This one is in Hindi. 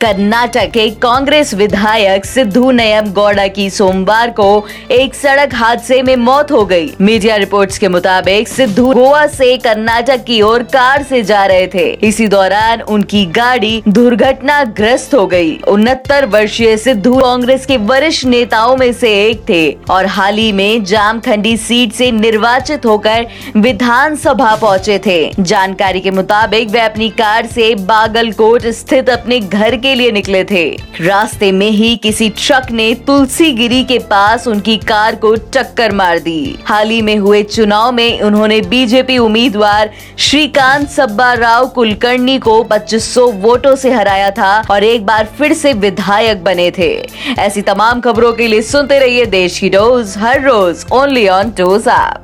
कर्नाटक के कांग्रेस विधायक सिद्धू नयम गौड़ा की सोमवार को एक सड़क हादसे में मौत हो गई। मीडिया रिपोर्ट्स के मुताबिक सिद्धू गोवा से कर्नाटक की ओर कार से जा रहे थे इसी दौरान उनकी गाड़ी दुर्घटना ग्रस्त हो गई। उनहत्तर वर्षीय सिद्धू कांग्रेस के वरिष्ठ नेताओं में से एक थे और हाल ही में जामखंडी सीट से निर्वाचित होकर विधानसभा पहुँचे थे जानकारी के मुताबिक वे अपनी कार से बागलकोट स्थित अपने घर के लिए निकले थे। रास्ते में ही किसी ट्रक ने तुलसी गिरी के पास उनकी कार को टक्कर मार दी। हाल ही में हुए चुनाव में उन्होंने बीजेपी उम्मीदवार श्रीकांत सब्बा राव कुलकर्णी को 2500 वोटों से हराया था और एक बार फिर से विधायक बने थे। ऐसी तमाम खबरों के लिए सुनते रहिए देश की डोज, हर रोज ओनली ऑन डोज ऐप